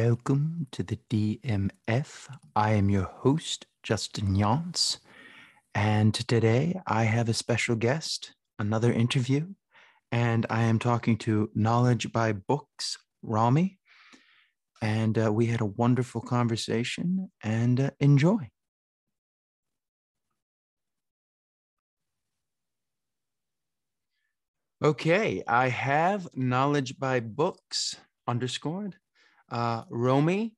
Welcome to the DMF. I am your host, Justin Younts. And today I have a special guest, another interview, and I am talking to Knowledge by Books, Rami. And uh, we had a wonderful conversation and uh, enjoy. Okay, I have Knowledge by Books underscored uh, Romy.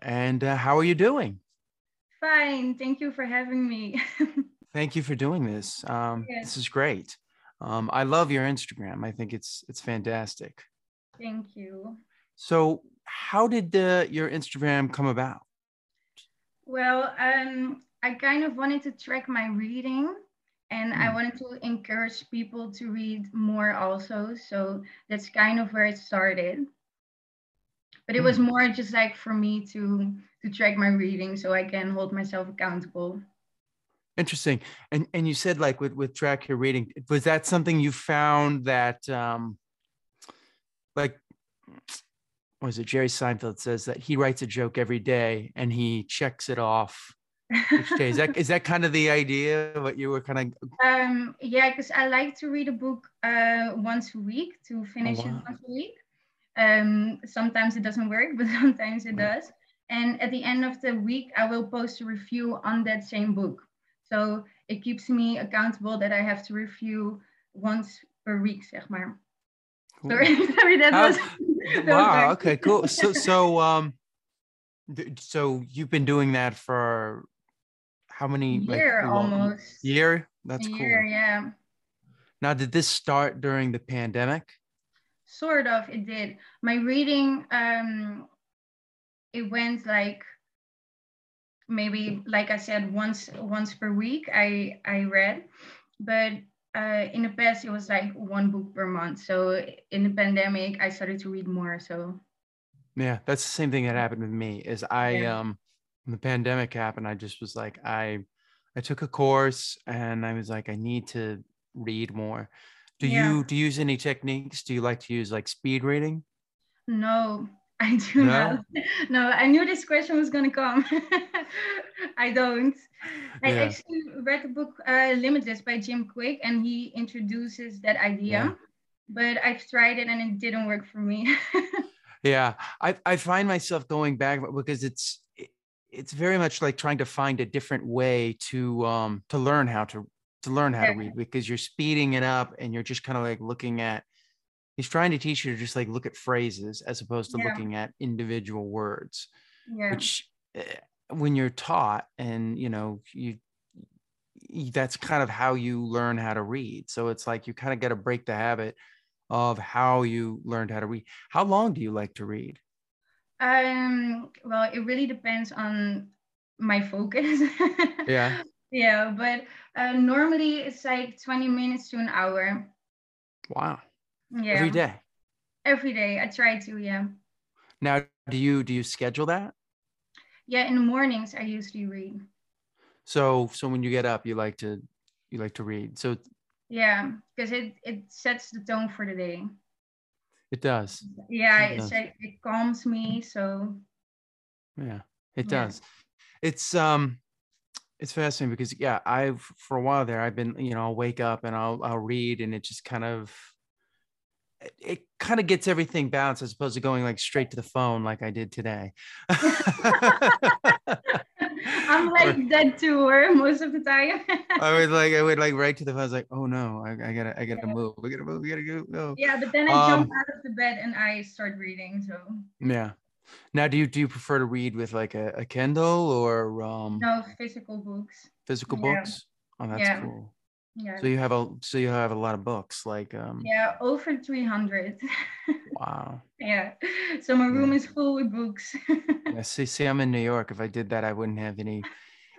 And uh, how are you doing? Fine. Thank you for having me. Thank you for doing this. Um, yes. This is great. Um, I love your Instagram. I think it's it's fantastic. Thank you. So, how did the, your Instagram come about? Well, um, I kind of wanted to track my reading, and I hmm. wanted to encourage people to read more also. So that's kind of where it started but it was hmm. more just like for me to to track my reading so i can hold myself accountable interesting and and you said like with with track your reading was that something you found that um like was it jerry seinfeld says that he writes a joke every day and he checks it off each day is that is that kind of the idea what you were kind of um yeah because i like to read a book uh once a week to finish oh, wow. it once a week um, sometimes it doesn't work, but sometimes it does. And at the end of the week, I will post a review on that same book. So it keeps me accountable that I have to review once per week, zeg maar. Cool. Sorry, sorry, that was. that wow. Was okay. Cool. So, so, um, so you've been doing that for how many? Year like, almost. Year. That's a cool. Year, yeah. Now, did this start during the pandemic? Sort of it did. My reading um it went like maybe like i said once once per week i i read. But uh in the past it was like one book per month. So in the pandemic i started to read more so. Yeah that's the same thing that happened with me is i yeah. um when the pandemic happened i just was like i i took a course and i was like i need to read more do yeah. you do you use any techniques? Do you like to use like speed reading? No, I do no? not. No, I knew this question was gonna come. I don't. I yeah. actually read the book uh, Limitless by Jim Kwik, and he introduces that idea. Yeah. But I've tried it and it didn't work for me. yeah, I I find myself going back because it's it's very much like trying to find a different way to um to learn how to to learn how to read because you're speeding it up and you're just kind of like looking at he's trying to teach you to just like look at phrases as opposed to yeah. looking at individual words yeah. which uh, when you're taught and you know you that's kind of how you learn how to read. So it's like you kind of got to break the habit of how you learned how to read. How long do you like to read? Um well it really depends on my focus. Yeah yeah but uh, normally it's like 20 minutes to an hour. Wow. Yeah. every day? Every day i try to yeah. Now do you do you schedule that? Yeah in the mornings i usually read. So so when you get up you like to you like to read. So yeah because it it sets the tone for the day. It does. Yeah it, does. Like, it calms me so. Yeah it yeah. does. It's um it's fascinating because yeah, I've for a while there I've been you know I'll wake up and I'll I'll read and it just kind of it, it kind of gets everything balanced as opposed to going like straight to the phone like I did today. I'm like or, dead to her most of the time. I would like I would like right to the phone. I was like, oh no, I, I gotta I gotta yeah. move. We gotta move. We gotta go. No. Yeah, but then I um, jump out of the bed and I start reading. So yeah. Now, do you do you prefer to read with like a, a Kindle or um no physical books? Physical yeah. books. Oh, that's yeah. cool. Yeah. So you have a so you have a lot of books like um yeah over 300 wow yeah so my room yeah. is full with books yeah see see i'm in new york if i did that i wouldn't have any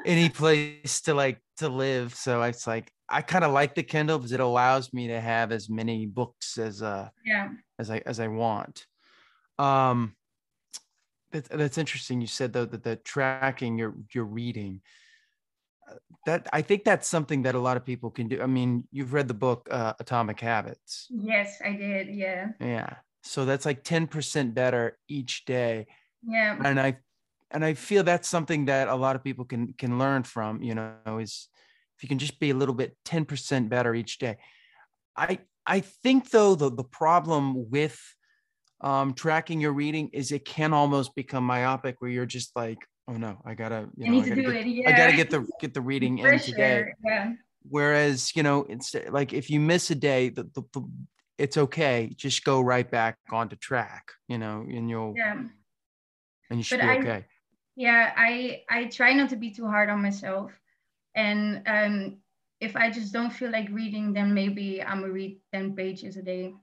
any place to like to live so it's like i kind of like the kindle because it allows me to have as many books as uh yeah as i as i want um that's, that's interesting. You said though that the tracking your your reading. Uh, that I think that's something that a lot of people can do. I mean, you've read the book uh, Atomic Habits. Yes, I did. Yeah. Yeah. So that's like ten percent better each day Yeah. And I and I feel that's something that a lot of people can can learn from, you know, is if you can just be a little bit 10% better each day. I I think though the the problem with um, tracking your reading is it can almost become myopic where you're just like, oh no, I gotta, you, know, I gotta, get, it, yeah. I gotta get the get the reading in today. Yeah. Whereas, you know, it's like if you miss a day, the, the, the it's okay. Just go right back onto track, you know, and you'll yeah. and you should but be I, okay. Yeah, I I try not to be too hard on myself. And um if I just don't feel like reading, then maybe I'm gonna read 10 pages a day.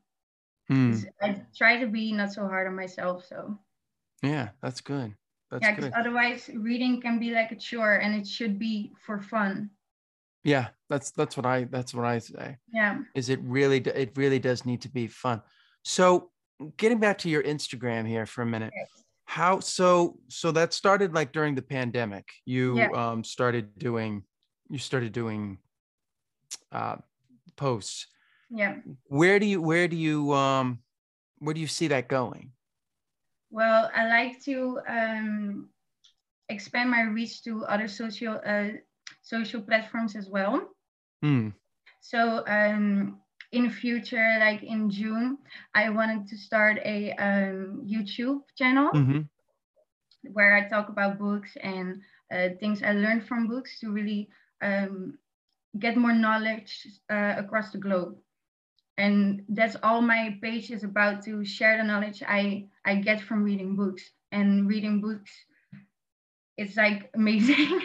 Hmm. I try to be not so hard on myself. So yeah, that's good. That's yeah, because otherwise reading can be like a chore and it should be for fun. Yeah, that's that's what I that's what I say. Yeah. Is it really it really does need to be fun. So getting back to your Instagram here for a minute. Yes. How so so that started like during the pandemic. You yeah. um started doing you started doing uh posts yeah where do you where do you um where do you see that going well i like to um expand my reach to other social uh, social platforms as well mm. so um in the future like in june i wanted to start a um, youtube channel mm-hmm. where i talk about books and uh, things i learned from books to really um, get more knowledge uh, across the globe and that's all my page is about to share the knowledge i i get from reading books. And reading books it's like amazing.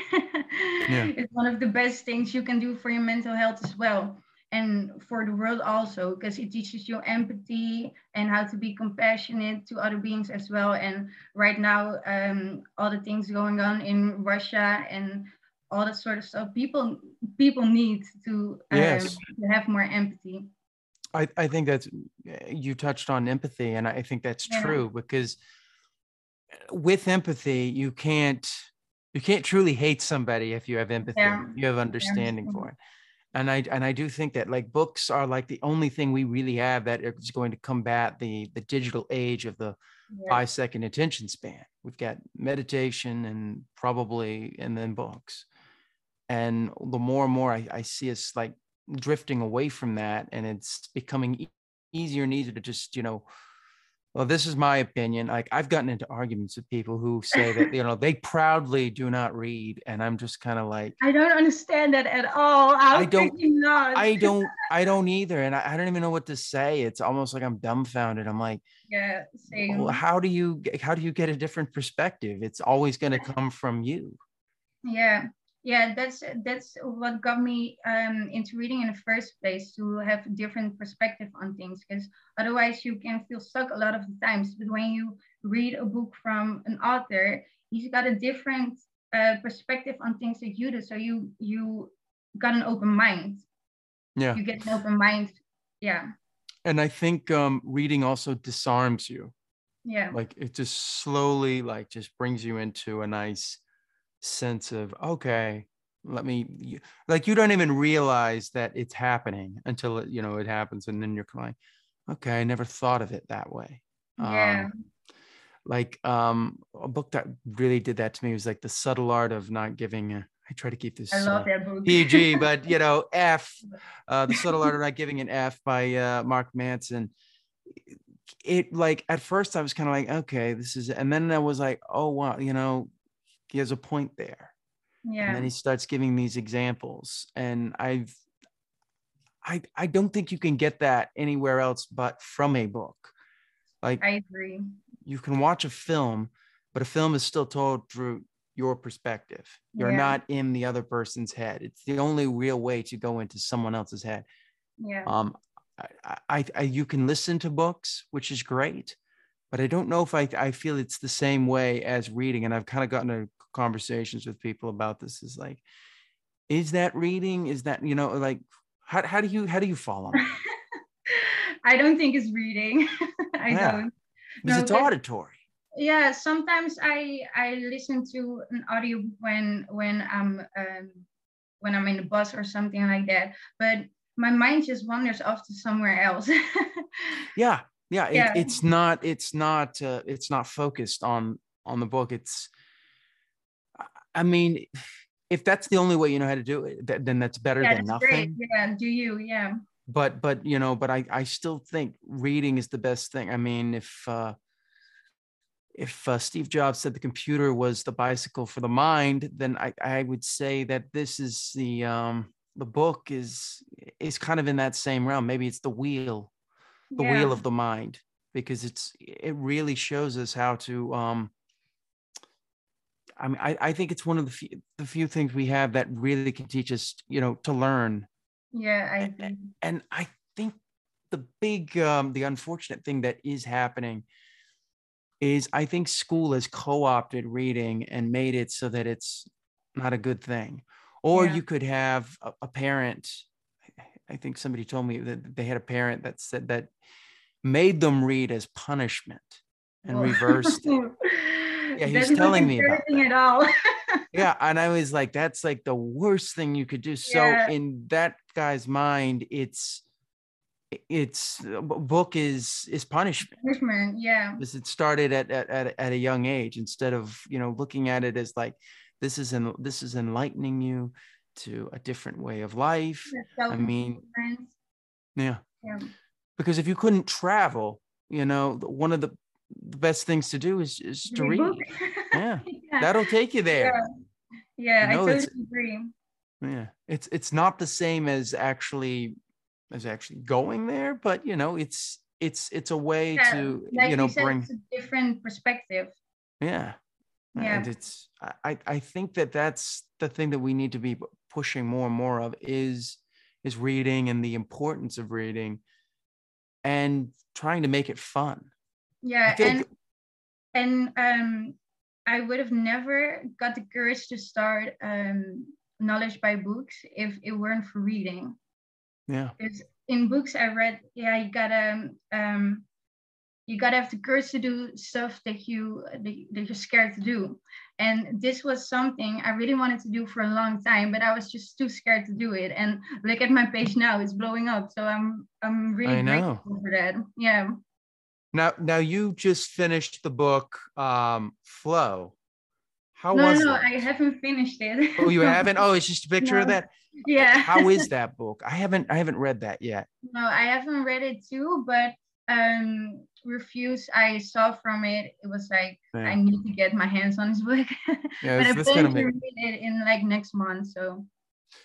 Yeah. it's one of the best things you can do for your mental health as well. And for the world also because it teaches you empathy and how to be compassionate to other beings as well. And right now um, all the things going on in russia and all that sort of stuff people people need to, um, yes. to have more empathy I, I think that's eh, you touched on empathy, and I think that's yeah. true because eh, with empathy, you can't you can't truly hate somebody if you have empathy. Yeah. You have understanding yeah. for it. And I and I do think that like books are like the only thing we really have that is going to combat the the digital age of the five second attention span. We've got meditation and probably and then books. And the more and more I, I see us like drifting away from that and it's becoming easier and easier to just you know well this is my opinion. Like i've gotten into arguments with people who say that you know they proudly do not read and i'm just kind of like i don't understand that at all. How i don't i don't i don't either and I, I, don't even know what to say. It's almost like i'm dumbfounded. I'm like yeah same. Well, how do you how do you get a different perspective? It's always going to come from you. Yeah yeah that's that's what got me um, into reading in the first place to have a different perspective on things because otherwise you can feel stuck a lot of the times. But when you read a book from an author he's got a different uh, perspective on things that you do. So you you got an open mind. Yeah. You get an open mind. Yeah. And i think um, reading also disarms you. Yeah. Like it just slowly like just brings you into a nice sense of okay let me like you don't even realize that it's happening until it you know it happens and then you're like okay i never thought of it that way yeah um, like um a book that really did that to me was like the subtle art of not giving a, I try to keep this I love uh, that book. PG, but you know, F, uh, the subtle art of not giving an F by uh, Mark Manson. It like at first I was kind of like, okay, this is, and then I was like, oh wow, you know, he has a point there. Yeah and then he starts giving these examples. And i've i i don't think you can get that anywhere else but from a book. Like i agree. you can watch a film but a film is still told through your perspective. You're yeah. not in the other person's head. It's the only real way to go into someone else's head. Yeah. Um I, I, I you can listen to books which is great but I don't know if I, I feel it's the same way as reading. And I've kind of gotten to conversations with people about this is like, is that reading? Is that, you know, like, how, how do you, how do you follow? I don't think it's reading. I yeah. don't. Because no, it's auditory. Yeah. Sometimes I, I listen to an audio when, when I'm, um, when I'm in the bus or something like that, but my mind just wanders off to somewhere else. yeah yeah, it, yeah. it's not it's not uh, it's not focused on on the book. It's, I mean, if that's the only way you know how to do it, then that's better yeah, than nothing. Great. Yeah, do you? Yeah. But but you know, but I I still think reading is the best thing. I mean, if uh, if uh, Steve Jobs said the computer was the bicycle for the mind, then I I would say that this is the um the book is is kind of in that same realm. Maybe it's the wheel, the yeah. wheel of the mind, because it's it really shows us how to um I mean, I, I think it's one of the few, the few things we have that really can teach us, you know, to learn. Yeah, I and, and I think the big, um, the unfortunate thing that is happening is I think school has co-opted reading and made it so that it's not a good thing. Or yeah. you could have a, a parent. I think somebody told me that they had a parent that said that made them read as punishment and oh. reversed it. yeah, he was telling me about that. at all. yeah, and I was like, that's like the worst thing you could do. So yeah. in that guy's mind, it's it's uh, book is is punishment. Punishment, yeah. Because it started at, at at a young age instead of you know looking at it as like this is in this is enlightening you to a different way of life. I mean, yeah. yeah. Because if you couldn't travel, you know, one of the the best things to do is is to read. Yeah. yeah. that'll take you there. Yeah, yeah you know, I totally agree. Yeah, it's it's not the same as actually as actually going there, but you know, it's it's it's a way yeah, to like you know you bring a different perspective. Yeah, yeah. And it's I I think that that's the thing that we need to be pushing more and more of is is reading and the importance of reading and trying to make it fun yeah and and um i would have never got the courage to start um knowledge by books if it weren't for reading. Yeah. Because in books i read yeah you gotta um you gotta have the courage to do stuff that you that, that you're scared to do. And this was something i really wanted to do for a long time but i was just too scared to do it. And look at my page now it's blowing up. So i'm i'm really grateful for that. Yeah now, now you just finished the book um, Flow. How no, was no, it? I haven't finished it. oh, you haven't? Oh, it's just a picture no. of that. Yeah. How is that book? I haven't I haven't read that yet. No, I haven't read it too, but um reviews I saw from it, it was like yeah. I need to get my hands on this book. Yeah, but I plan to make... read it in like next month. So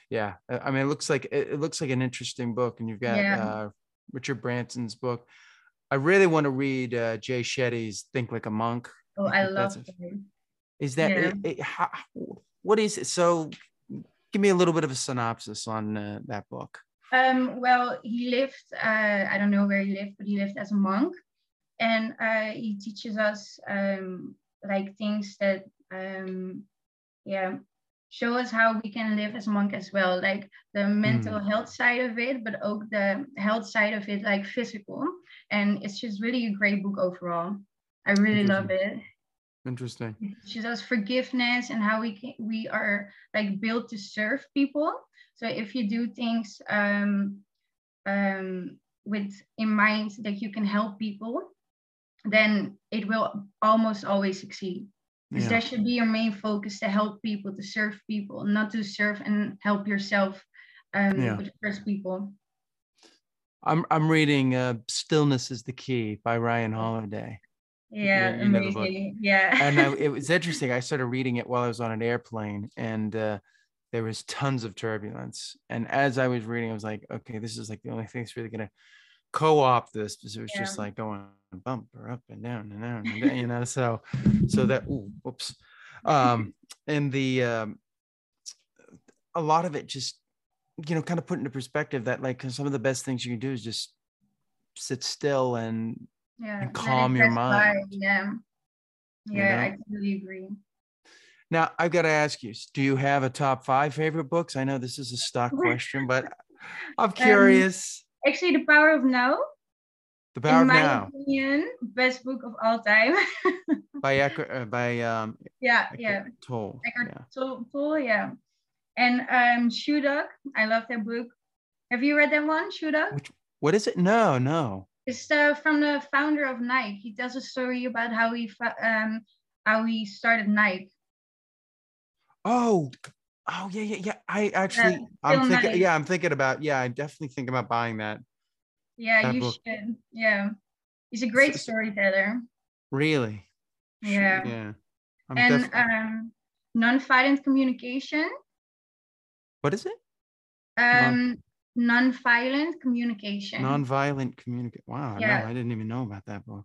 yeah, I mean, it looks like it, looks like an interesting book, and you've got yeah. uh, Richard Branson's book. I really want to read uh, Jay Shetty's "Think Like a Monk." Oh, I, love it. Is that yeah. it, it, how, what is it? So, give me a little bit of a synopsis on uh, that book. Um, well, he lived. Uh, I don't know where he lived, but he lived as a monk, and uh, he teaches us um, like things that um, yeah show us how we can live as monk as well like the mental mm. health side of it but also the health side of it like physical. And it's just really a great book overall. I really love it. Interesting. She does forgiveness and how we can, we are like built to serve people. So if you do things um um with in mind that you can help people then it will almost always succeed because yeah. that should be your main focus to help people to serve people not to serve and help yourself um yeah. with first people i'm i'm reading uh stillness is the key by ryan holiday yeah, you amazing yeah and I, it was interesting i started reading it while i was on an airplane and uh there was tons of turbulence and as i was reading i was like okay this is like the only thing that's really gonna co-op this because it was yeah. just like going bumper up and down and down and down, you know so so that ooh, whoops. Um and the um a lot of it just you know kind of put into perspective that like some of the best things you can do is just sit still and, yeah, and calm your mind. yeah yeah you know? i totally agree. Now i've got to ask you do you have a top five favorite books? I know this is a stock question but i'm um, curious. um, actually the power of now the Power In of Now. Opinion, best book of all time. by Eckhart, uh, by um. Yeah, Eckhart yeah. Tolle. Eckhart yeah. Tolle, yeah. And um, Shoe Dog. I love that book. Have you read that one, Shoe Dog? Which, what is it? No, no. It's uh, from the founder of Nike. He tells a story about how he um, how he started Nike. Oh, oh yeah, yeah, yeah. I actually, Yeah, I'm thinking. Knight. Yeah, I'm thinking about. Yeah, I'm definitely think about buying that. Yeah, you book. should. Yeah, he's a great storyteller. Really? Yeah. Yeah. I'm and def- um, non-violent communication. what is it? Um, non-violent communication. Nonviolent communicate. Wow. Yeah. No, I didn't even know about that book.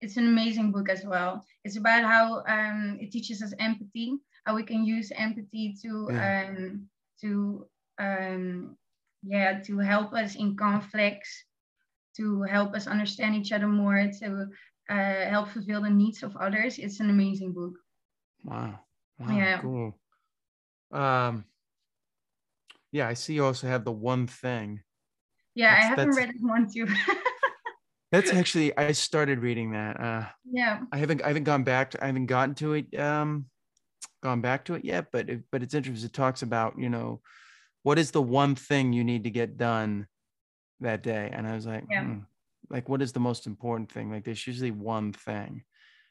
it's an amazing book as well. It's about how um, it teaches us empathy, how we can use empathy to Yeah. um, to um, yeah to help us in conflicts, to help us understand each other more, to uh, help fulfill the needs of others. It's an amazing book. Wow. Wow. Yeah. Cool. Um. Yeah, I see. You also have the one thing. Yeah, That's- I haven't read it once you That's actually I started reading that. Uh, yeah, I haven't I haven't gone back to I haven't gotten to it um gone back to it yet, but it, but it's interesting. It talks about you know what is the one thing you need to get done that day, and I was like, Yeah. hmm, like what is the most important thing? Like there's usually one thing,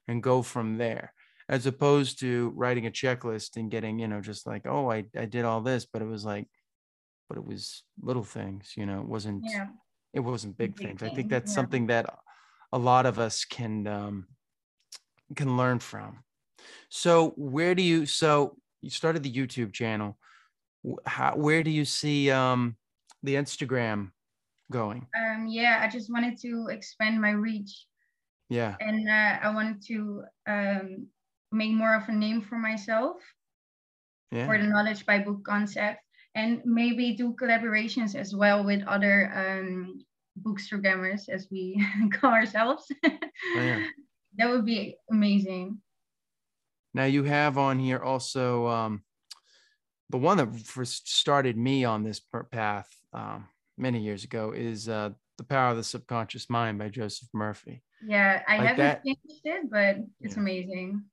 and go from there, as opposed to writing a checklist and getting you know just like oh I I did all this, but it was like, but it was little things, you know, it wasn't yeah, it wasn't big, Big things. I think that's yeah. something that a lot of us can um, can learn from. So where do you? So you started the YouTube channel. How, where do you see um, the Instagram going? um, yeah. I just wanted to expand my reach. Yeah, and uh, I wanted to um, make more of a name for myself for the knowledge by book concept, and maybe do collaborations as well with other um, bookstagrammers, as we call ourselves. Oh, yeah. That would be amazing. Now you have on here also um, the one that first started me on this path um, many years ago is uh, the Power of the Subconscious Mind by Joseph Murphy. Yeah, I Like haven't that- finished it, but it's Yeah. amazing.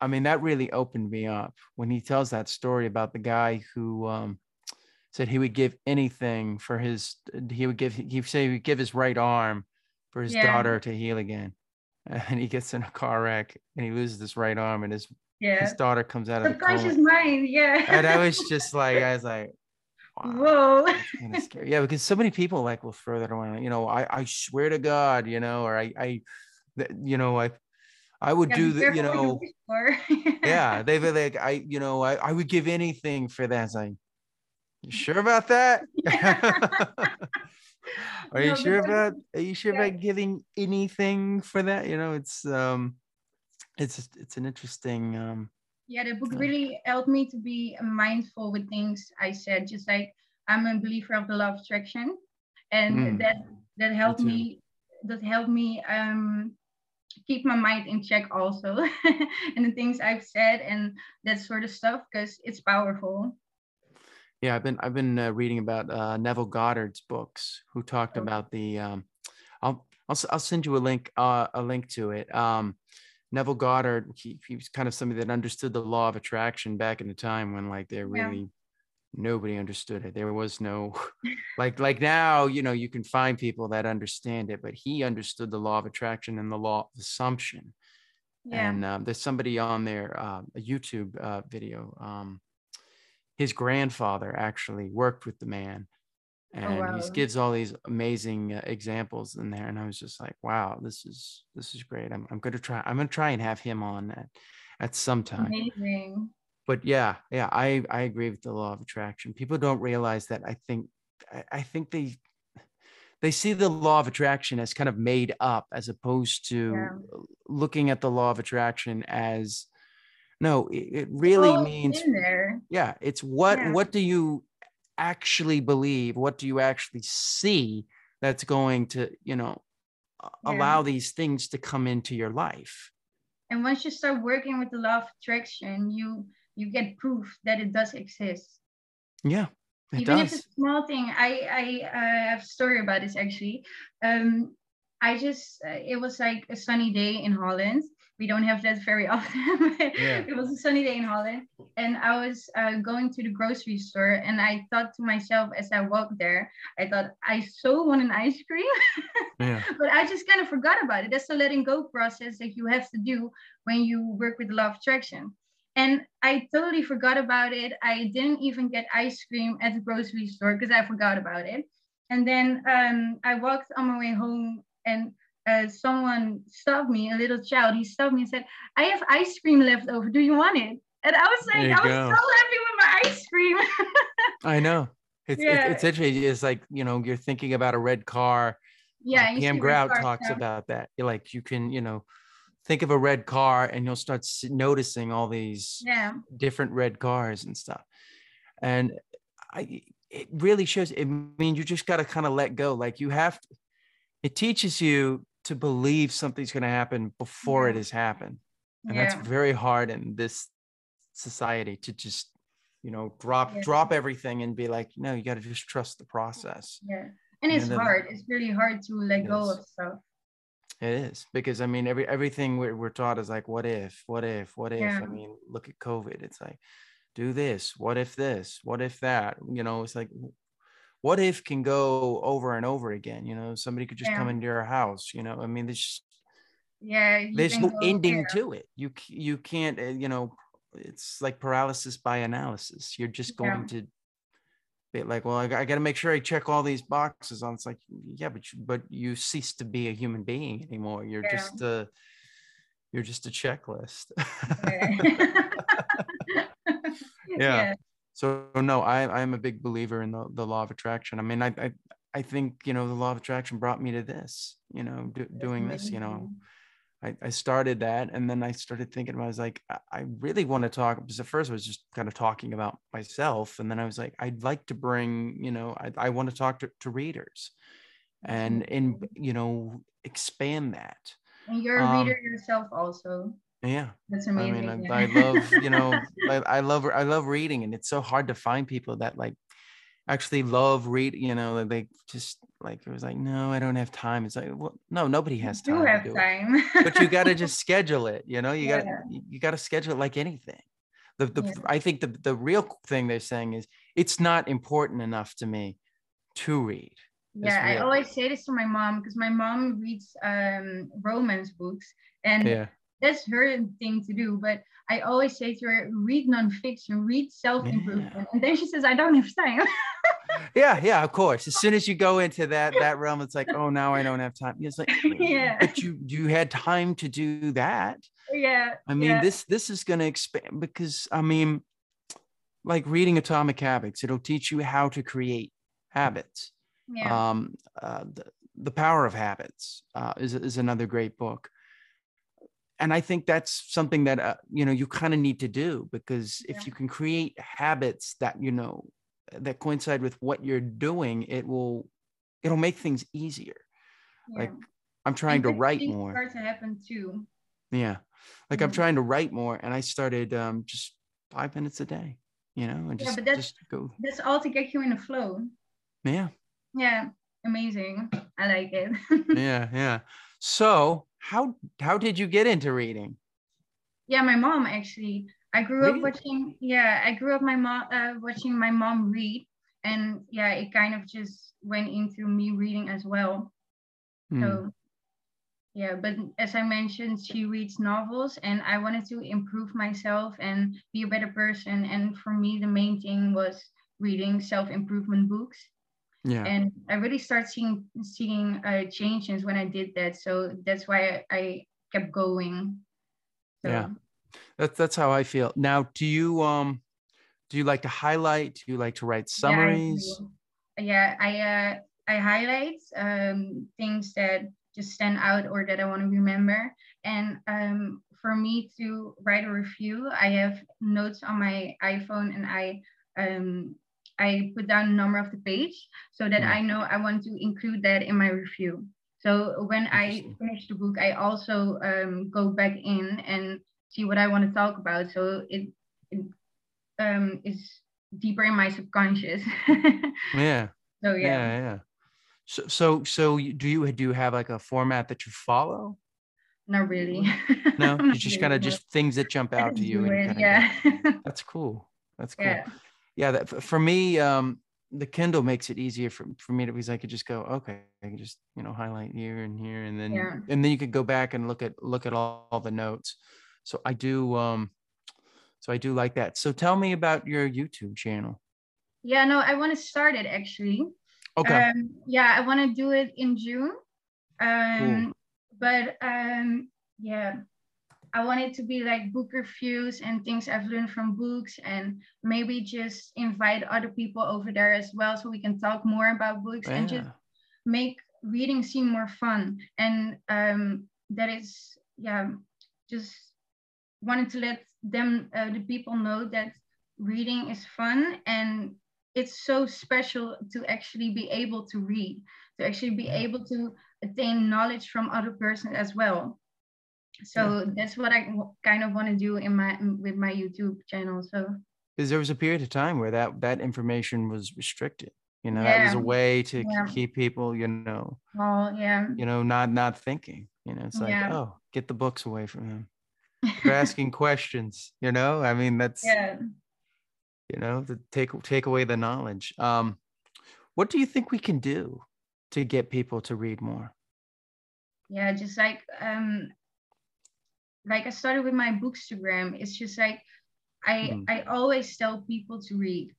I mean, that really opened me up when he tells that story about the guy who um, said he would give anything for his, he would give, he would say he would give his right arm for his Yeah. daughter to heal again. And he gets in a car wreck and he loses his right arm and his, Yeah. his daughter comes out of the coma. mind. Yeah. And I was just like, I was like, wow. Whoa. kind of scary. Yeah, because so many people like will throw that around. You know, I I swear to God, you know, or I I, you know, I I would Yeah, do the, you know, yeah, they were like, I, you know, I, I would give anything for that. It's like, you sure about that? Are you No, sure about? Are you sure yeah. about giving anything for that? You know, it's um, it's it's an interesting um, Yeah, the book Yeah. really helped me to be mindful with things I said. Just like I'm a believer of the law of attraction, and Mm. that that helped me. That helped me um, keep my mind in check also, and the things I've said and that sort of stuff because it's powerful. Yeah, I've been I've been uh, reading about uh, Neville Goddard's books, who talked Okay. about the. Um, I'll I'll I'll send you a link uh, a link to it. Um, Neville Goddard, he, he was kind of somebody that understood the law of attraction back in the time when like there Yeah. really nobody understood it. There was no like like now you know you can find people that understand it, but he understood the law of attraction and the law of assumption. Yeah, And um, there's somebody on there, uh, a YouTube uh, video. Um, his grandfather actually worked with the man, and he wow. gives all these amazing uh, examples in there. And I was just like, wow, this is this is great. I'm I'm gonna try. I'm gonna try and have him on at at some time. amazing. But yeah, yeah, I I agree with the law of attraction. People don't realize that. I think I, I think they they see the law of attraction as kind of made up as opposed to Yeah. looking at the law of attraction as no it, it really Oh, means yeah it's what Yeah. what do you actually believe what do you actually see that's going to you know Yeah. allow these things to come into your life And once you start working with the law of attraction, you you get proof that it does exist. yeah it even if it's a small thing i i uh, have a story about this actually um i just uh, it was like a sunny day in holland we don't have that very often. yeah. It was a sunny day in Holland, and I was uh, going to the grocery store, and I thought to myself as I walked there, I thought I so want an ice cream, yeah. but I just kind of forgot about it. That's the letting go process that you have to do when you work with the law of attraction. And I totally forgot about it. I didn't even get ice cream at the grocery store because I forgot about it. And then um, I walked on my way home and uh, someone stopped me, a little child, he stopped me and said, I have ice cream left over. Do you want it? And I was like, I was go. so happy with my ice cream. I know. It's, yeah. it's, it's interesting. It's like, you know, you're thinking about a red car. Yeah. Pam Grout talks about that. You're like, you can, you know, think of a red car and you'll start noticing all these yeah. different red cars and stuff. And I, it really shows, I mean, you just got to kind of let go. Like you have to, it teaches you to believe something's going to happen before it has happened. And yeah. that's very hard in this society to just, you know, drop, yeah. drop everything and be like, no, you got to just trust the process. Yeah. And it's and then, hard. It's really hard to let go of stuff. It is because I mean every everything we're, we're taught is like what if what if what if yeah. I mean look at COVID it's like do this what if this what if that you know it's like what if can go over and over again you know somebody could just yeah. come into your house you know I mean there's yeah there's no ending to it you you can't uh, you know it's like paralysis by analysis you're just going yeah. to be like, well, I, I got to make sure I check all these boxes on. It's like, yeah, but you, but you cease to be a human being anymore. You're yeah. just a, you're just a checklist. yeah. So no, I I'm a big believer in the, the law of attraction. I mean, I, I I think you know the law of attraction brought me to this. You know, do, doing this. You know, I, I started that and then I started thinking about I was like, I really want to talk because at first I was just kind of talking about myself. And then I was like, I'd like to bring, you know, I, I want to talk to, to readers and in you know expand that. And you're a um, reader yourself also. Yeah. That's amazing. I mean, I, I love, you know, I, I love I love reading and it's so hard to find people that like actually love read you know they just like it was like no i don't have time it's like well no nobody has time you have time but you got to just schedule it you know you yeah. got to you got to schedule it like anything the, the yeah. i think the, the real thing they're saying is it's not important enough to me to read yeah i always say this to my mom because my mom reads um romance books and yeah that's her thing to do. But I always say to her, read nonfiction, read self-improvement. Yeah. And then she says, I don't have time. yeah, yeah, of course. As soon as you go into that that realm, it's like, oh, now I don't have time. It's like, yeah, but you you had time to do that. Yeah. I mean, yeah. this this is going to expand because I mean, like reading Atomic Habits, it'll teach you how to create habits. Yeah. Um, uh, the, the Power of Habits uh, is is another great book and i think that's something that uh, you know you kind of need to do because yeah. if you can create habits that you know that coincide with what you're doing it will it'll make things easier. Yeah. like i'm trying to write more. start to happen too. Yeah. Like mm-hmm. i'm trying to write more and i started um just five minutes a day you know and just, yeah, but that's, just go that's all to get you in the flow. Yeah. Yeah amazing. I like it. Yeah yeah. So how how did you get into reading? Yeah, my mom actually. I grew really? up watching. Yeah, I grew up my mom uh, watching my mom read, and yeah, it kind of just went into me reading as well. Mm. So yeah, but as I mentioned, she reads novels, and I wanted to improve myself and be a better person. And for me, the main thing was reading self improvement books yeah. And i really start seeing seeing uh, changes when i did that. So that's why i, I kept going. So. yeah. That's that's how i feel. Now do you um do you like to highlight? Do you like to write summaries? yeah, yeah i uh i highlight um things that just stand out or that i want to remember. And um for me to write a review i have notes on my iphone and i um I put down the number of the page so that. I know I want to include that in my review. So when I finish the book, I also um, go back in and see what I want to talk about. So it, it um, is deeper in my subconscious. yeah. So yeah. Yeah, yeah. So, so, so do you do you have like a format that you follow? not really. No, you just kind of just things that jump out to you. And yeah. that's cool. That's cool. Yeah. Yeah that, for me, um, the Kindle makes it easier for, for me to because I could just go, okay, I can just, you know, highlight here and here and then yeah. and then you could go back and look at look at all, all the notes. So I do um so I do like that. So tell me about your YouTube channel. Yeah, no, I want to start it actually. Okay. Um, yeah, I want to do it in June. Um, cool. But um, yeah, I want it to be like book reviews and things I've learned from books, and maybe just invite other people over there as well, so we can talk more about books yeah. and just make reading seem more fun. And um, that is, yeah, just wanted to let them, uh, the people, know that reading is fun and it's so special to actually be able to read, to actually be able to attain knowledge from other persons as well. So yeah. that's what I kind of want to do in my with my YouTube channel. So because there was a period of time where that that information was restricted. You know, yeah. that was a way to yeah. keep people, you know, oh yeah, you know, not not thinking. You know, it's like, oh, get the books away from him. You're asking questions. You know, I mean, that's yeah you know to take take away the knowledge um what do you think we can do to get people to read more yeah just like um like i started with my bookstagram it's just like i mm. i always tell people to read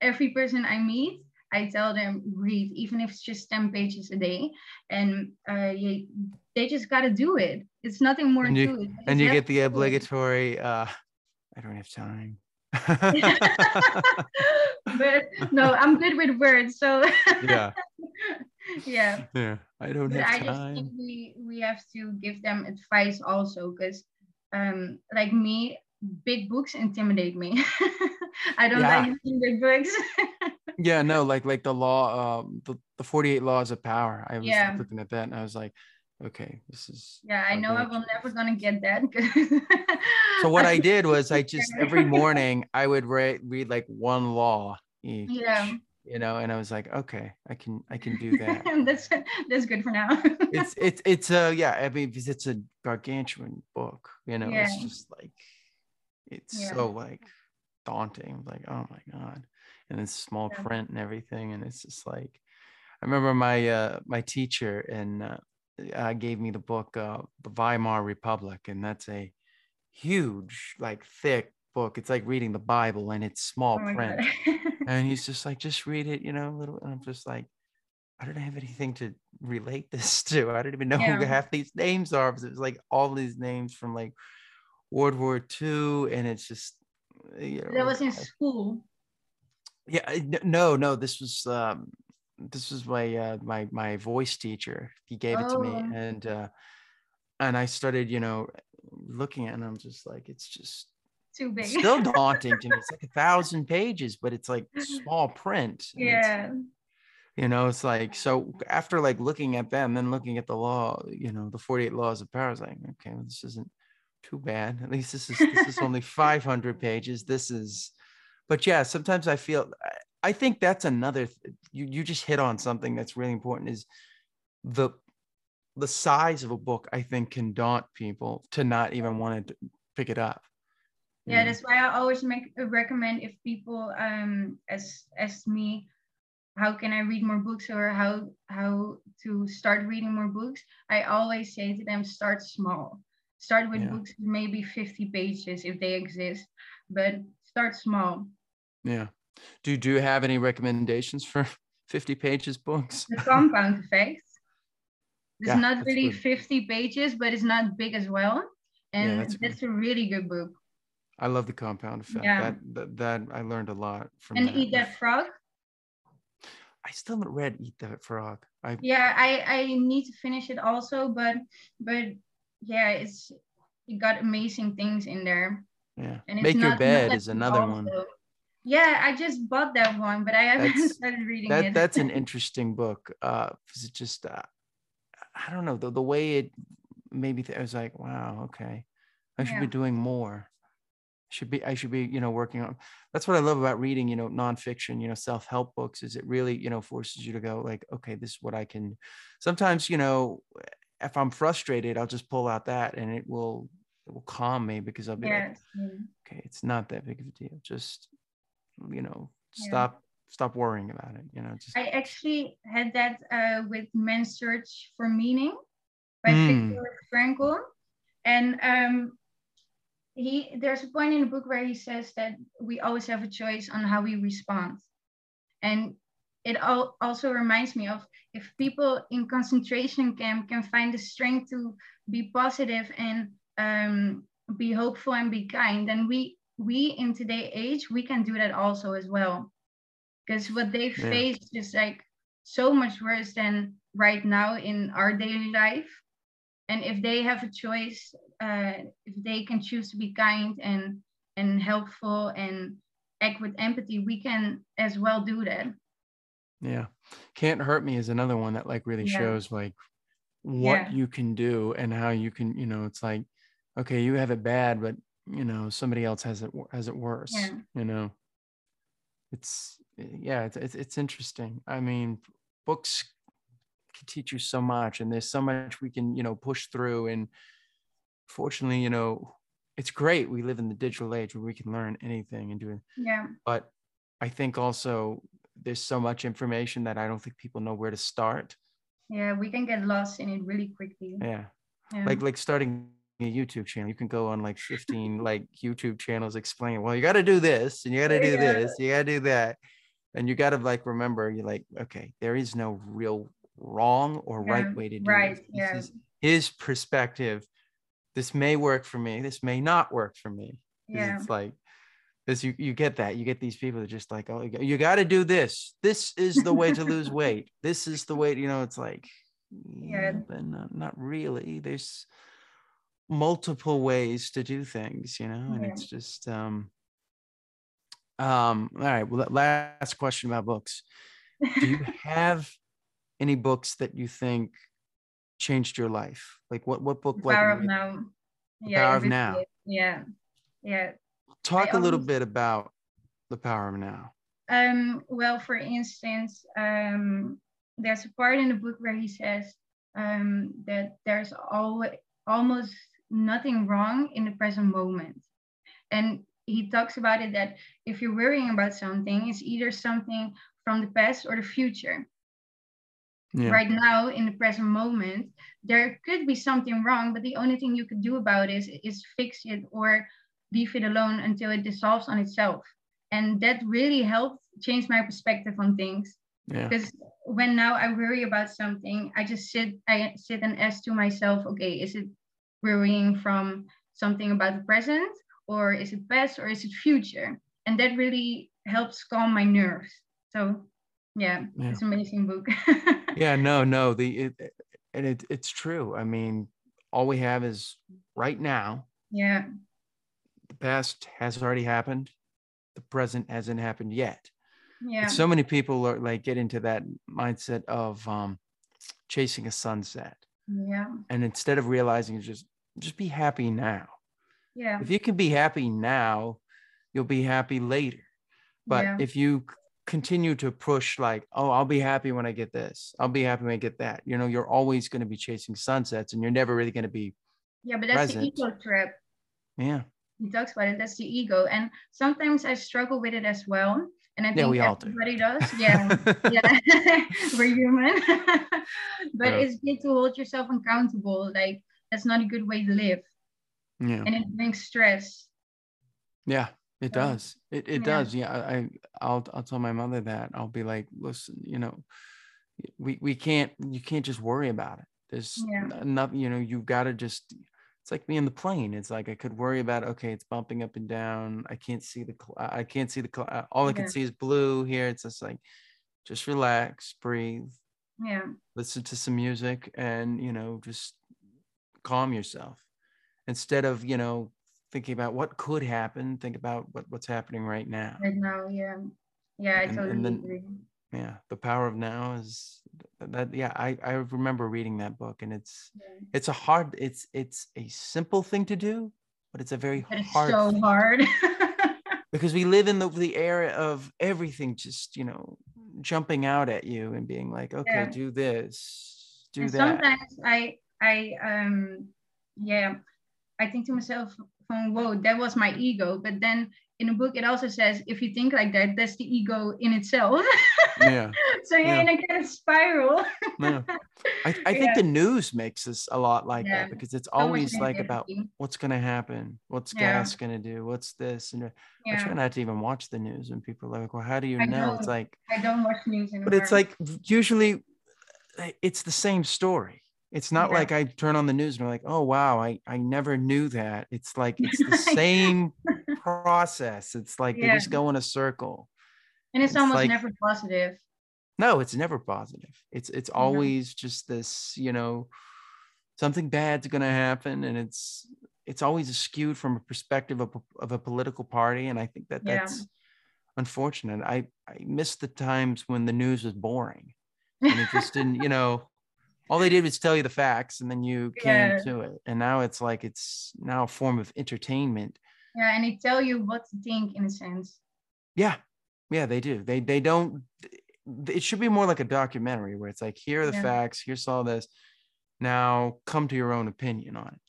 every person i meet i tell them read even if it's just 10 pages a day and uh you, they just got to do it it's nothing more and you, to it and you get the obligatory uh i don't have time but no, I'm good with words. So yeah. yeah. Yeah. I don't but have I just think we we have to give them advice also because um like me, big books intimidate me. I don't yeah. like reading big books. yeah, no, like like the law, um the, the 48 laws of power. I was yeah. looking at that and I was like, okay, this is yeah, I know I will never gonna get that. so what I did was I just every morning I would read read like one law each. Yeah. You know, and I was like, okay, I can I can do that. that's that's good for now. it's it's it's a yeah, I mean it's a gargantuan book, you know, yeah. it's just like it's yeah. so like daunting. Like, oh my God. And it's small yeah. print and everything. And it's just like I remember my uh my teacher and uh, uh, gave me the book uh, the weimar republic and that's a huge like thick book it's like reading the bible and it's small oh print and he's just like just read it you know little and i'm just like i don't have anything to relate this to i don't even know yeah. who half these names are because it was like all these names from like world war ii and it's just you know that was in school yeah no no this was um this was my uh, my my voice teacher. He gave it to me, oh. and uh, and I started, you know, looking at, it and I'm just like, it's just too big. still daunting to me. It's like a thousand pages, but it's like small print. Yeah. You know, it's like so after like looking at them, then looking at the law, you know, the 48 laws of power, I was like, okay, well, this isn't too bad. At least this is this is only 500 pages. This is, but yeah, sometimes I feel I think that's another you you just hit on something that's really important is the the size of a book I think can daunt people to not even want to pick it up. Yeah, that's why I always make recommend if people um as as me how can I read more books or how how to start reading more books I always say to them start small start with yeah. books maybe 50 pages if they exist but start small yeah do do you have any recommendations for 50 pages books? The Compound Effect. It's yeah, not really good. 50 pages, but it's not big as well. And yeah, that's, that's a really good book. I love the Compound Effect. Yeah. That, that, that I learned a lot from. And that. Eat That Frog. I still haven't read Eat That Frog. I yeah, I I need to finish it also, but but yeah, it's it got amazing things in there. Yeah, Make Your Bed is another also. one. Yeah, I just bought that one, but I haven't that's, started reading that, it. That's an interesting book. Uh, it just, uh, I don't know, the, the way it maybe th- I was like, wow, okay, I should yeah. be doing more. Should be, I should be, you know, working on. That's what I love about reading, you know, nonfiction, you know, self help books. Is it really, you know, forces you to go like, okay, this is what I can. Sometimes, you know, if I'm frustrated, I'll just pull out that and it will it will calm me because I'll be yes. like, okay, it's not that big of a deal. Just you know, stop yeah. stop worrying about it. You know, just I actually had that uh, with Man's Search for Meaning by mm. Viktor Frankl. And um he there's a point in the book where he says that we always have a choice on how we respond. And it all also reminds me of if people in concentration camp can find the strength to be positive and um, be hopeful and be kind, then we we in today age we can do that also as well. Because what they yeah. face is like so much worse than right now in our daily life. And if they have a choice, uh, if they can choose to be kind and and helpful and act with empathy, we can as well do that. Yeah. Can't Hurt Me is another one that like really yeah. shows like what yeah. you can do and how you can, you know, it's like, okay, you have it bad, but you know, somebody else has it has it worse. Yeah. You know. It's yeah, it's, it's it's interesting. I mean, books can teach you so much and there's so much we can, you know, push through and fortunately, you know, it's great we live in the digital age where we can learn anything and do it. Yeah. But I think also there's so much information that I don't think people know where to start. Yeah, we can get lost in it really quickly. Yeah. yeah. Like like starting a YouTube channel. You can go on like 15 like YouTube channels explaining, well, you got to do this and you got to do yeah. this, you got to do that. And you got to like remember, you're like, okay, there is no real wrong or yeah. right way to do right. This. Yeah. This is his perspective. This may work for me. This may not work for me. Yeah. It's like this you, you get that you get these people that just like oh you got to do this this is the way to lose weight this is the way you know it's like yeah but not, not really there's multiple ways to do things you know and yeah. it's just um um all right well last question about books do you have any books that you think changed your life like what what book the power like, of now yeah power of now yeah yeah Talk I a little bit about the power of now. Um, well, for instance, um, there's a part in the book where he says um, that there's always almost nothing wrong in the present moment. And he talks about it that if you're worrying about something, it's either something from the past or the future. Yeah. Right now, in the present moment, there could be something wrong, but the only thing you could do about it is, is fix it or leave it alone until it dissolves on itself. And that really helped change my perspective on things. Yeah. Because when now I worry about something, I just sit, I sit and ask to myself, okay, is it worrying from something about the present, or is it past, or is it future? And that really helps calm my nerves. So, yeah, yeah. it's an amazing book. yeah, no, no, the it, and it, it's true. I mean, all we have is right now. Yeah the past has already happened the present hasn't happened yet yeah so many people are like get into that mindset of um chasing a sunset yeah and instead of realizing just just be happy now yeah if you can be happy now you'll be happy later but yeah. if you continue to push like oh i'll be happy when i get this i'll be happy when i get that you know you're always going to be chasing sunsets and you're never really going to be yeah but that's present. the ego trip yeah he talks about it. That's the ego, and sometimes I struggle with it as well. And I think yeah, everybody do. does. Yeah, yeah, we're human. but yeah. it's good to hold yourself accountable. Like that's not a good way to live. Yeah, and it brings stress. Yeah, it does. It it yeah. does. Yeah, I I'll I'll tell my mother that. I'll be like, listen, you know, we we can't you can't just worry about it. There's yeah. nothing. You know, You've got to just it's like me in the plane. It's like I could worry about okay, it's bumping up and down. I can't see the I can't see the cl- uh, all I can see is blue here. It's just like just relax, breathe. Yeah. Listen to some music and you know just calm yourself instead of you know thinking about what could happen. Think about what what's happening right now. Right now, yeah, yeah, I and, totally and then, agree yeah the power of now is that yeah i i remember reading that book and it's yeah. it's a hard it's it's a simple thing to do but it's a very it's hard so hard because we live in the the area of everything just you know jumping out at you and being like okay yeah. do this do and that sometimes i I um yeah, I think to myself, from whoa, that was my ego. But then in the book, it also says if you think like that, that's the ego in itself. Yeah. so you're Yeah. in a kind of spiral. Yeah. I, I think Yeah. the news makes us a lot like that because it's So always like about what's going to happen, what's gas going to do, what's this, and I try not to even watch the news. And people are like, "Well, how do you I know?" It's like, I don't watch news anymore. but it's like usually uh, it's the same story. It's not Yeah. like I turn on the news and I'm like, "Oh wow, I I never knew that." It's like it's the same process. It's like they Yeah. just go in a circle. and it's, it's almost like- never positive. No, it's never positive. It's it's Mhm. always just this, you know, something bad's going to happen, and it's it's always skewed from a perspective of, a- of a political party, and I think that that's unfortunate. I I miss the times when the news was boring, and it just didn't, you know, all they did was tell you the facts, and then you came to it. And now it's like it's now a form of entertainment. yeah, and they tell you what to think in a sense. Yeah, yeah, they do. They they don't. It should be more like a documentary where it's like, here are the Yeah. facts. Here's all this. Now come to your own opinion on it.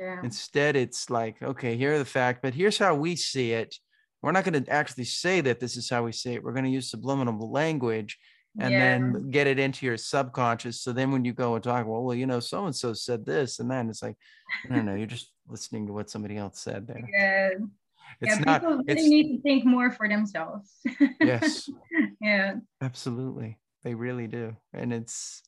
Yeah. Instead, it's like, okay, here are the facts, but here's how we see it. We're not going to actually say that this is how we see it. We're going to use subliminal language and yeah. then get it into your subconscious. So then when you go and talk, well, well, you know, so and so said this and then it's like, I don't know, you're just listening to what somebody else said there. yeah. It's yeah, not. people really It's need to think more for themselves. yes. yeah. Absolutely, they really do, and it's.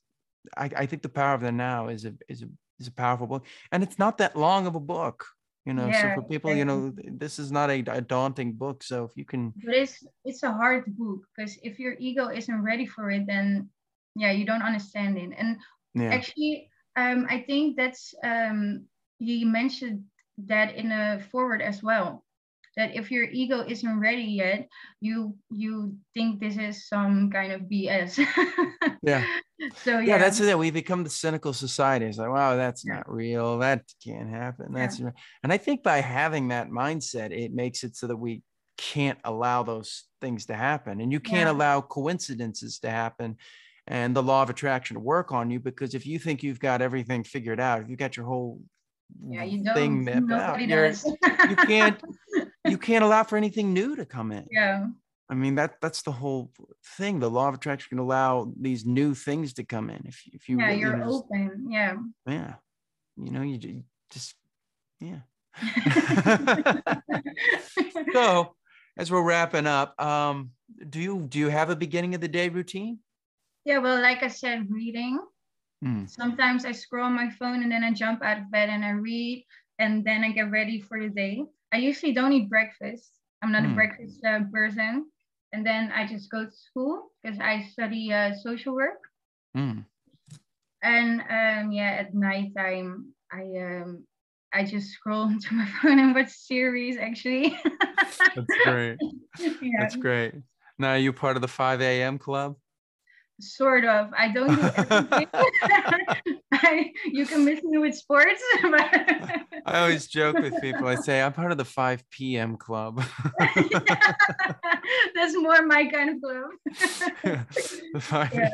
I, I think the power of the now is a is a is a powerful book, and it's not that long of a book, you know. Yeah, so for people, you know, this is not a, a daunting book. So if you can, But it's it's a hard book because if your ego isn't ready for it, then yeah, you don't understand it. And yeah, actually, um, I think that's um, he mentioned that in a foreword as well. That if your ego isn't ready yet, you you think this is some kind of BS. Yeah. So yeah, yeah, that's it. We become the cynical society. It's like, wow, that's Yeah. not real. That can't happen. That's and I think by having that mindset, it makes it so that we can't allow those things to happen, and you can't Yeah. allow coincidences to happen, and the law of attraction to work on you. Because if you think you've got everything figured out, if you've got your whole yeah, you thing mapped out, nobody you're, does. you can't you can't allow for anything new to come in. yeah. I mean that that's the whole thing. The law of attraction can allow these new things to come in if if you Yeah, you're just- open. Yeah. yeah you know you just yeah so as we're wrapping up um do you do you have a beginning of the day routine yeah, well, like I said, reading. Hmm. Sometimes I scroll on my phone and then I jump out of bed and I read and then I get ready for the day. I usually don't eat breakfast. I'm not Hmm. a breakfast uh, person. And then I just go to school because I study uh, social work. Hmm. And um, yeah, at nighttime, I um, I just scroll into my phone and watch series. Actually, that's great yeah, that's great now are you part of the 5 a.m club sort of. I don't do everything. I, you can miss me with sports, but i always joke with people i say i'm part of the 5 p.m club that's more my kind of club. Yeah.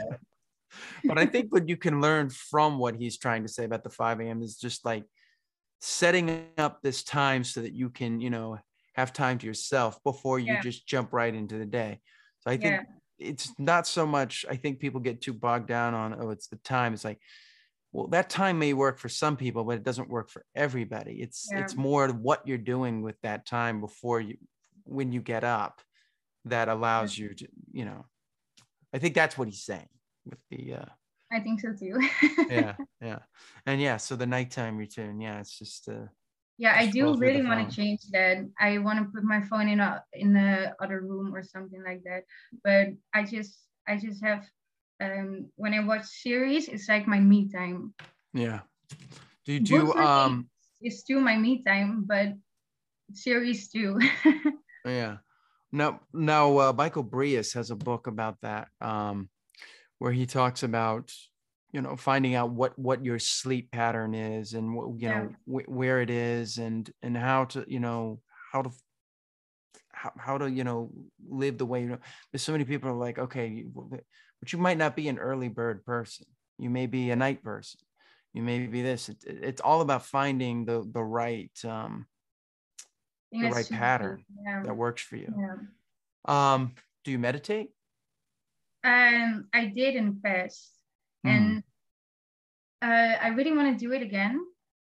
but I think what you can learn from what he's trying to say about the 5 a.m. is just like setting up this time so that you can, you know, have time to yourself before you Yeah. just jump right into the day. So I think Yeah. It's not so much, I think people get too bogged down on, oh, it's the time. It's like, well, that time may work for some people, but it doesn't work for everybody. It's Yeah. it's more what you're doing with that time before you when you get up that allows you to, you know, I think that's what he's saying with the uh I think so too. yeah yeah and yeah so the nighttime routine yeah it's just uh yeah, I do really want to change that. I want to put my phone in a in the other room or something like that. But I just I just have um when I watch series, it's like my me time. yeah do you do Books, I think, um It's still my me time, but series too. yeah no no uh, Michael Breus has a book about that um where he talks about you know finding out what what your sleep pattern is and what you Yeah. know wh- where it is and and how to you know how to how, how to you know live the way you know there's so many people are like okay you, but you might not be an early bird person you may be a night person you may be this. It, it's all about finding the the right um, the right pattern yeah. that works for you. Yeah. Um, do you meditate? Um, I did in past, mm. and uh, I really want to do it again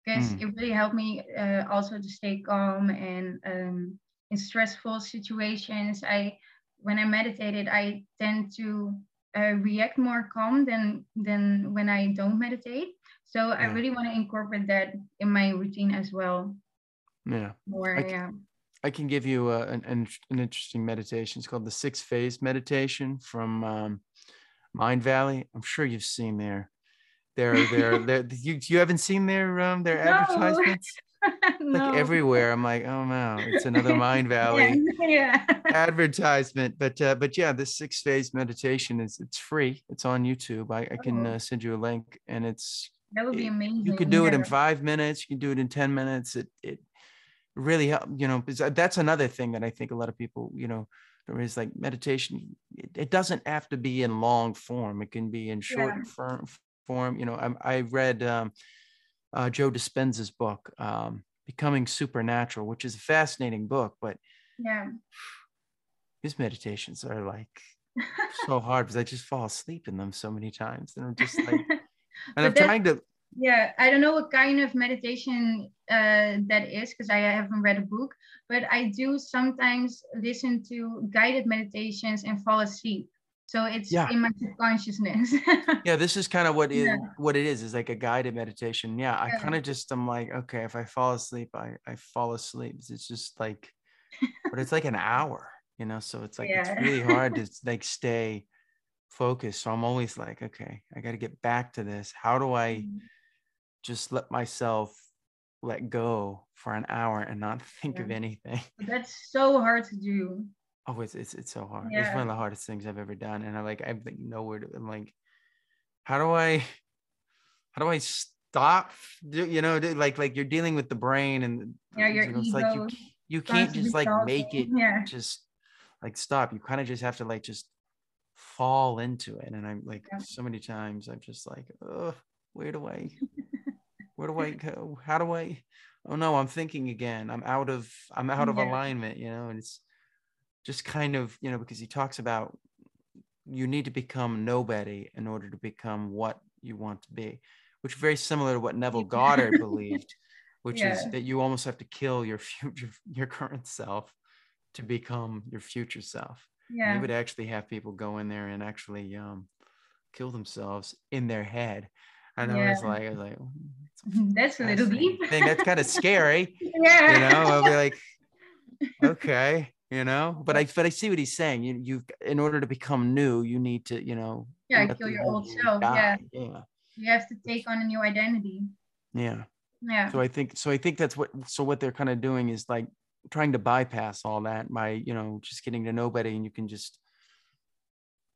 because mm. it really helped me uh, also to stay calm and um, in stressful situations. I when I meditated, I tend to uh, react more calm than than when I don't meditate. So yeah. I really want to incorporate that in my routine as well. Yeah. More, I, yeah. I can give you a, an, an interesting meditation. It's called the six phase meditation from um, Mindvalley. I'm sure you've seen their, their, their, their, you, you haven't seen their, um, their no. advertisements? no. Like everywhere. I'm like, oh no, it's another Mindvalley yeah. advertisement. But, uh, but yeah, this six phase meditation is, it's free. It's on YouTube. I, I can oh. uh, send you a link and it's, that would be amazing. You can do yeah. it in five minutes. You can do it in 10 minutes. It, it, really help you know that's another thing that i think a lot of people you know there is like meditation it, it doesn't have to be in long form it can be in short yeah. form, form you know i, I read um, uh, joe dispenza's book um, becoming supernatural which is a fascinating book but yeah. his meditations are like so hard because i just fall asleep in them so many times and i'm just like and i'm trying to yeah i don't know what kind of meditation uh, that is because i haven't read a book but i do sometimes listen to guided meditations and fall asleep so it's yeah. in my subconsciousness yeah this is kind of what it, yeah. what it is is like a guided meditation yeah, yeah. i kind of just i'm like okay if i fall asleep i i fall asleep it's just like but it's like an hour you know so it's like it's really hard to like stay focused so i'm always like okay i got to get back to this how do i mm-hmm just let myself let go for an hour and not think of anything. That's so hard to do. Oh, it's it's, it's so hard. Yeah. It's one of the hardest things I've ever done. And I like I think nowhere to I'm like, how do I how do I stop? You know, like like you're dealing with the brain and yeah, your you know, ego like you, you can't just like make it yeah. just like stop. You kind of just have to like just fall into it. And I'm like yeah. so many times I'm just like, oh, where do I where do I go? How do I? Oh no, I'm thinking again. I'm out of I'm out of alignment, you know, and it's just kind of, you know, because he talks about you need to become nobody in order to become what you want to be, which is very similar to what Neville Goddard believed, which yeah. is that you almost have to kill your future, your current self to become your future self. Yeah. He would actually have people go in there and actually um, kill themselves in their head and yeah. I was like, I was like, oh, that's a little deep. thing. That's kind of scary. yeah. You know, I'll be like, okay, you know, but I but I see what he's saying. You you in order to become new, you need to, you know, yeah, kill your old self. Yeah. Yeah. You have to take on a new identity. Yeah. Yeah. So I think so I think that's what so what they're kind of doing is like trying to bypass all that by, you know, just getting to nobody and you can just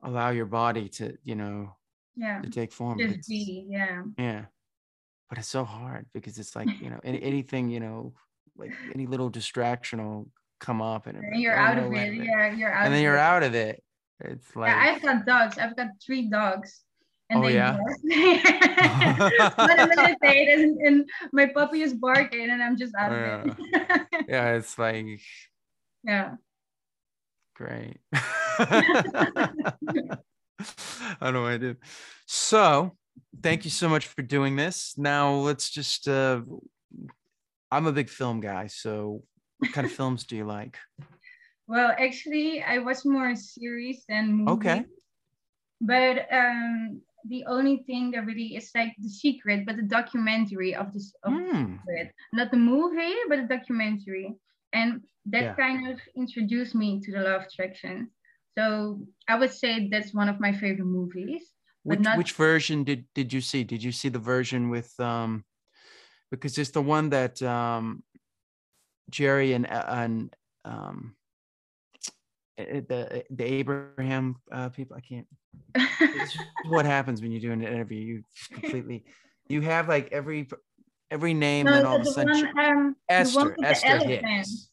allow your body to, you know, yeah to take form just be yeah yeah but it's so hard because it's like you know any, anything you know like any little distraction will come up and, and you're out of it yeah you're out and then you're it. out of it it's like yeah, i've got dogs i've got three dogs and oh, they yeah? but meditate and, and my puppy is barking and I'm just out of it. yeah, it's like yeah. Great. I don't know what I did. So thank you so much for doing this. Now let's just uh I'm a big film guy, so what kind of films do you like? Well, actually I watch more series than movies. Okay. But um the only thing that really is like the secret, but the documentary of this of mm. secret. Not the movie, but the documentary. And that yeah. kind of introduced me to the law of attraction. So I would say that's one of my favorite movies. Which, not- which version did did you see? Did you see the version with um because it's the one that um Jerry and and um eh, eh, the eh, the Abraham uh, people I can't what happens when you do an interview you completely you have like every every name no, and all of a sudden one, um, Esther Esther Hicks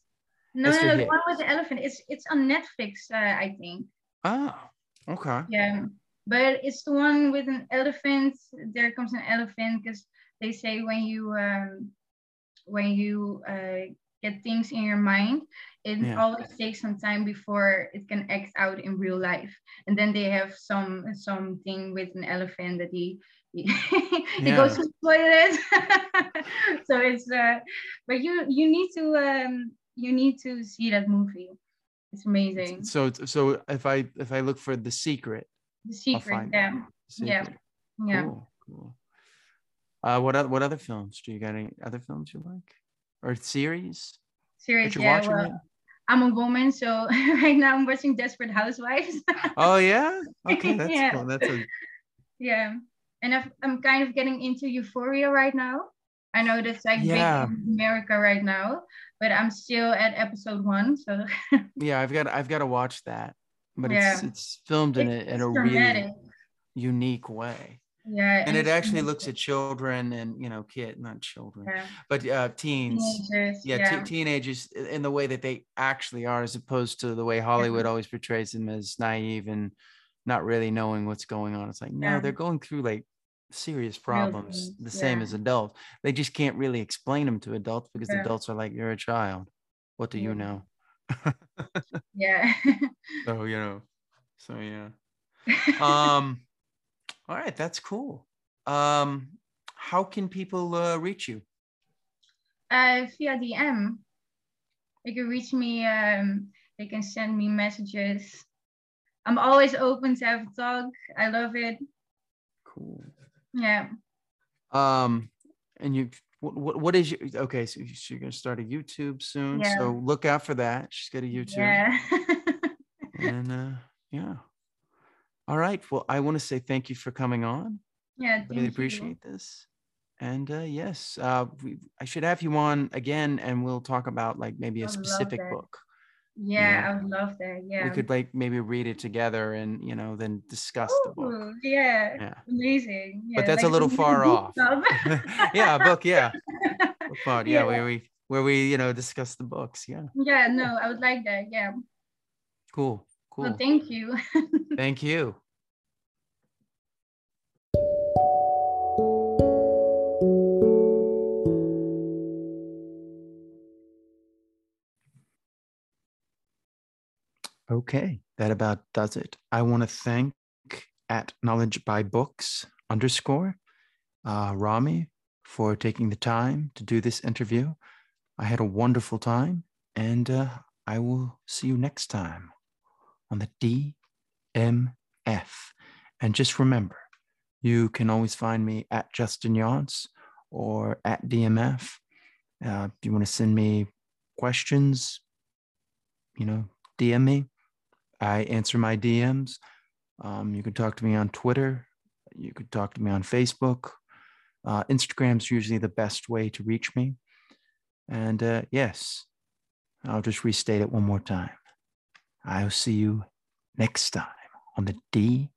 no, no, no, the one with the elephant. It's it's on Netflix, uh, I think. Oh, okay. Yeah. but it's the one with an elephant. There comes an elephant because they say when you um, when you uh, get things in your mind, it yeah. always takes some time before it can act out in real life. And then they have some something with an elephant that he he, goes to the toilet. so it's uh, but you you need to um you need to see that movie. It's amazing. So so if I if I look for the secret, the secret, yeah, secret. yeah, yeah. Cool, cool. Uh, what what other films do you got? Any other films you like, or series? Series, yeah. Well, I'm a woman, so right now I'm watching Desperate Housewives. oh yeah, okay, that's yeah. cool. That's a yeah, and i am kind of getting into Euphoria right now. I know that's like yeah. big in America right now, but I'm still at episode one. So yeah, I've got I've got to watch that, but yeah. it's it's filmed in it's, a in a dramatic. really unique way. Yeah, and it actually looks at children and you know kid not children yeah. but uh teens. Teenagers, yeah, yeah. T- teenagers in the way that they actually are as opposed to the way hollywood always portrays them as naive and not really knowing what's going on. It's like no they're going through like serious problems the same as adults. They just can't really explain them to adults because adults are like you're a child. What do you know? Yeah. So you know so yeah. Um all right, that's cool. Um, how can people uh, reach you? Uh, via DM. They can reach me. Um, they can send me messages. I'm always open to have a talk. I love it. Cool. Yeah. Um, and you, what, what is your, okay, so you're going to start a YouTube soon. Yeah. So look out for that. She's got a YouTube. Yeah. and uh, yeah. All right. Well, I want to say thank you for coming on. Yeah, really appreciate you. this. And uh, yes, uh, we, I should have you on again, and we'll talk about like maybe a specific book. Yeah, you know, I would love that. Yeah, we could like maybe read it together, and you know, then discuss Ooh, the book. Yeah, yeah, amazing. Yeah, but that's like a little far off. yeah, a book. Yeah, book yeah, yeah, where we where we you know discuss the books. Yeah. Yeah. No, I would like that. Yeah. Cool. Cool. Well, thank you. thank you. Okay, that about does it. I want to thank at knowledge by books underscore uh, Rami for taking the time to do this interview. I had a wonderful time, and uh, I will see you next time on the DMF. And just remember, you can always find me at Justin Younts or at DMF. Uh, if you want to send me questions, you know, DM me. I answer my DMs. Um, you can talk to me on Twitter. You could talk to me on Facebook. Uh, Instagram's usually the best way to reach me. And uh, yes, I'll just restate it one more time. I'll see you next time on the DMF.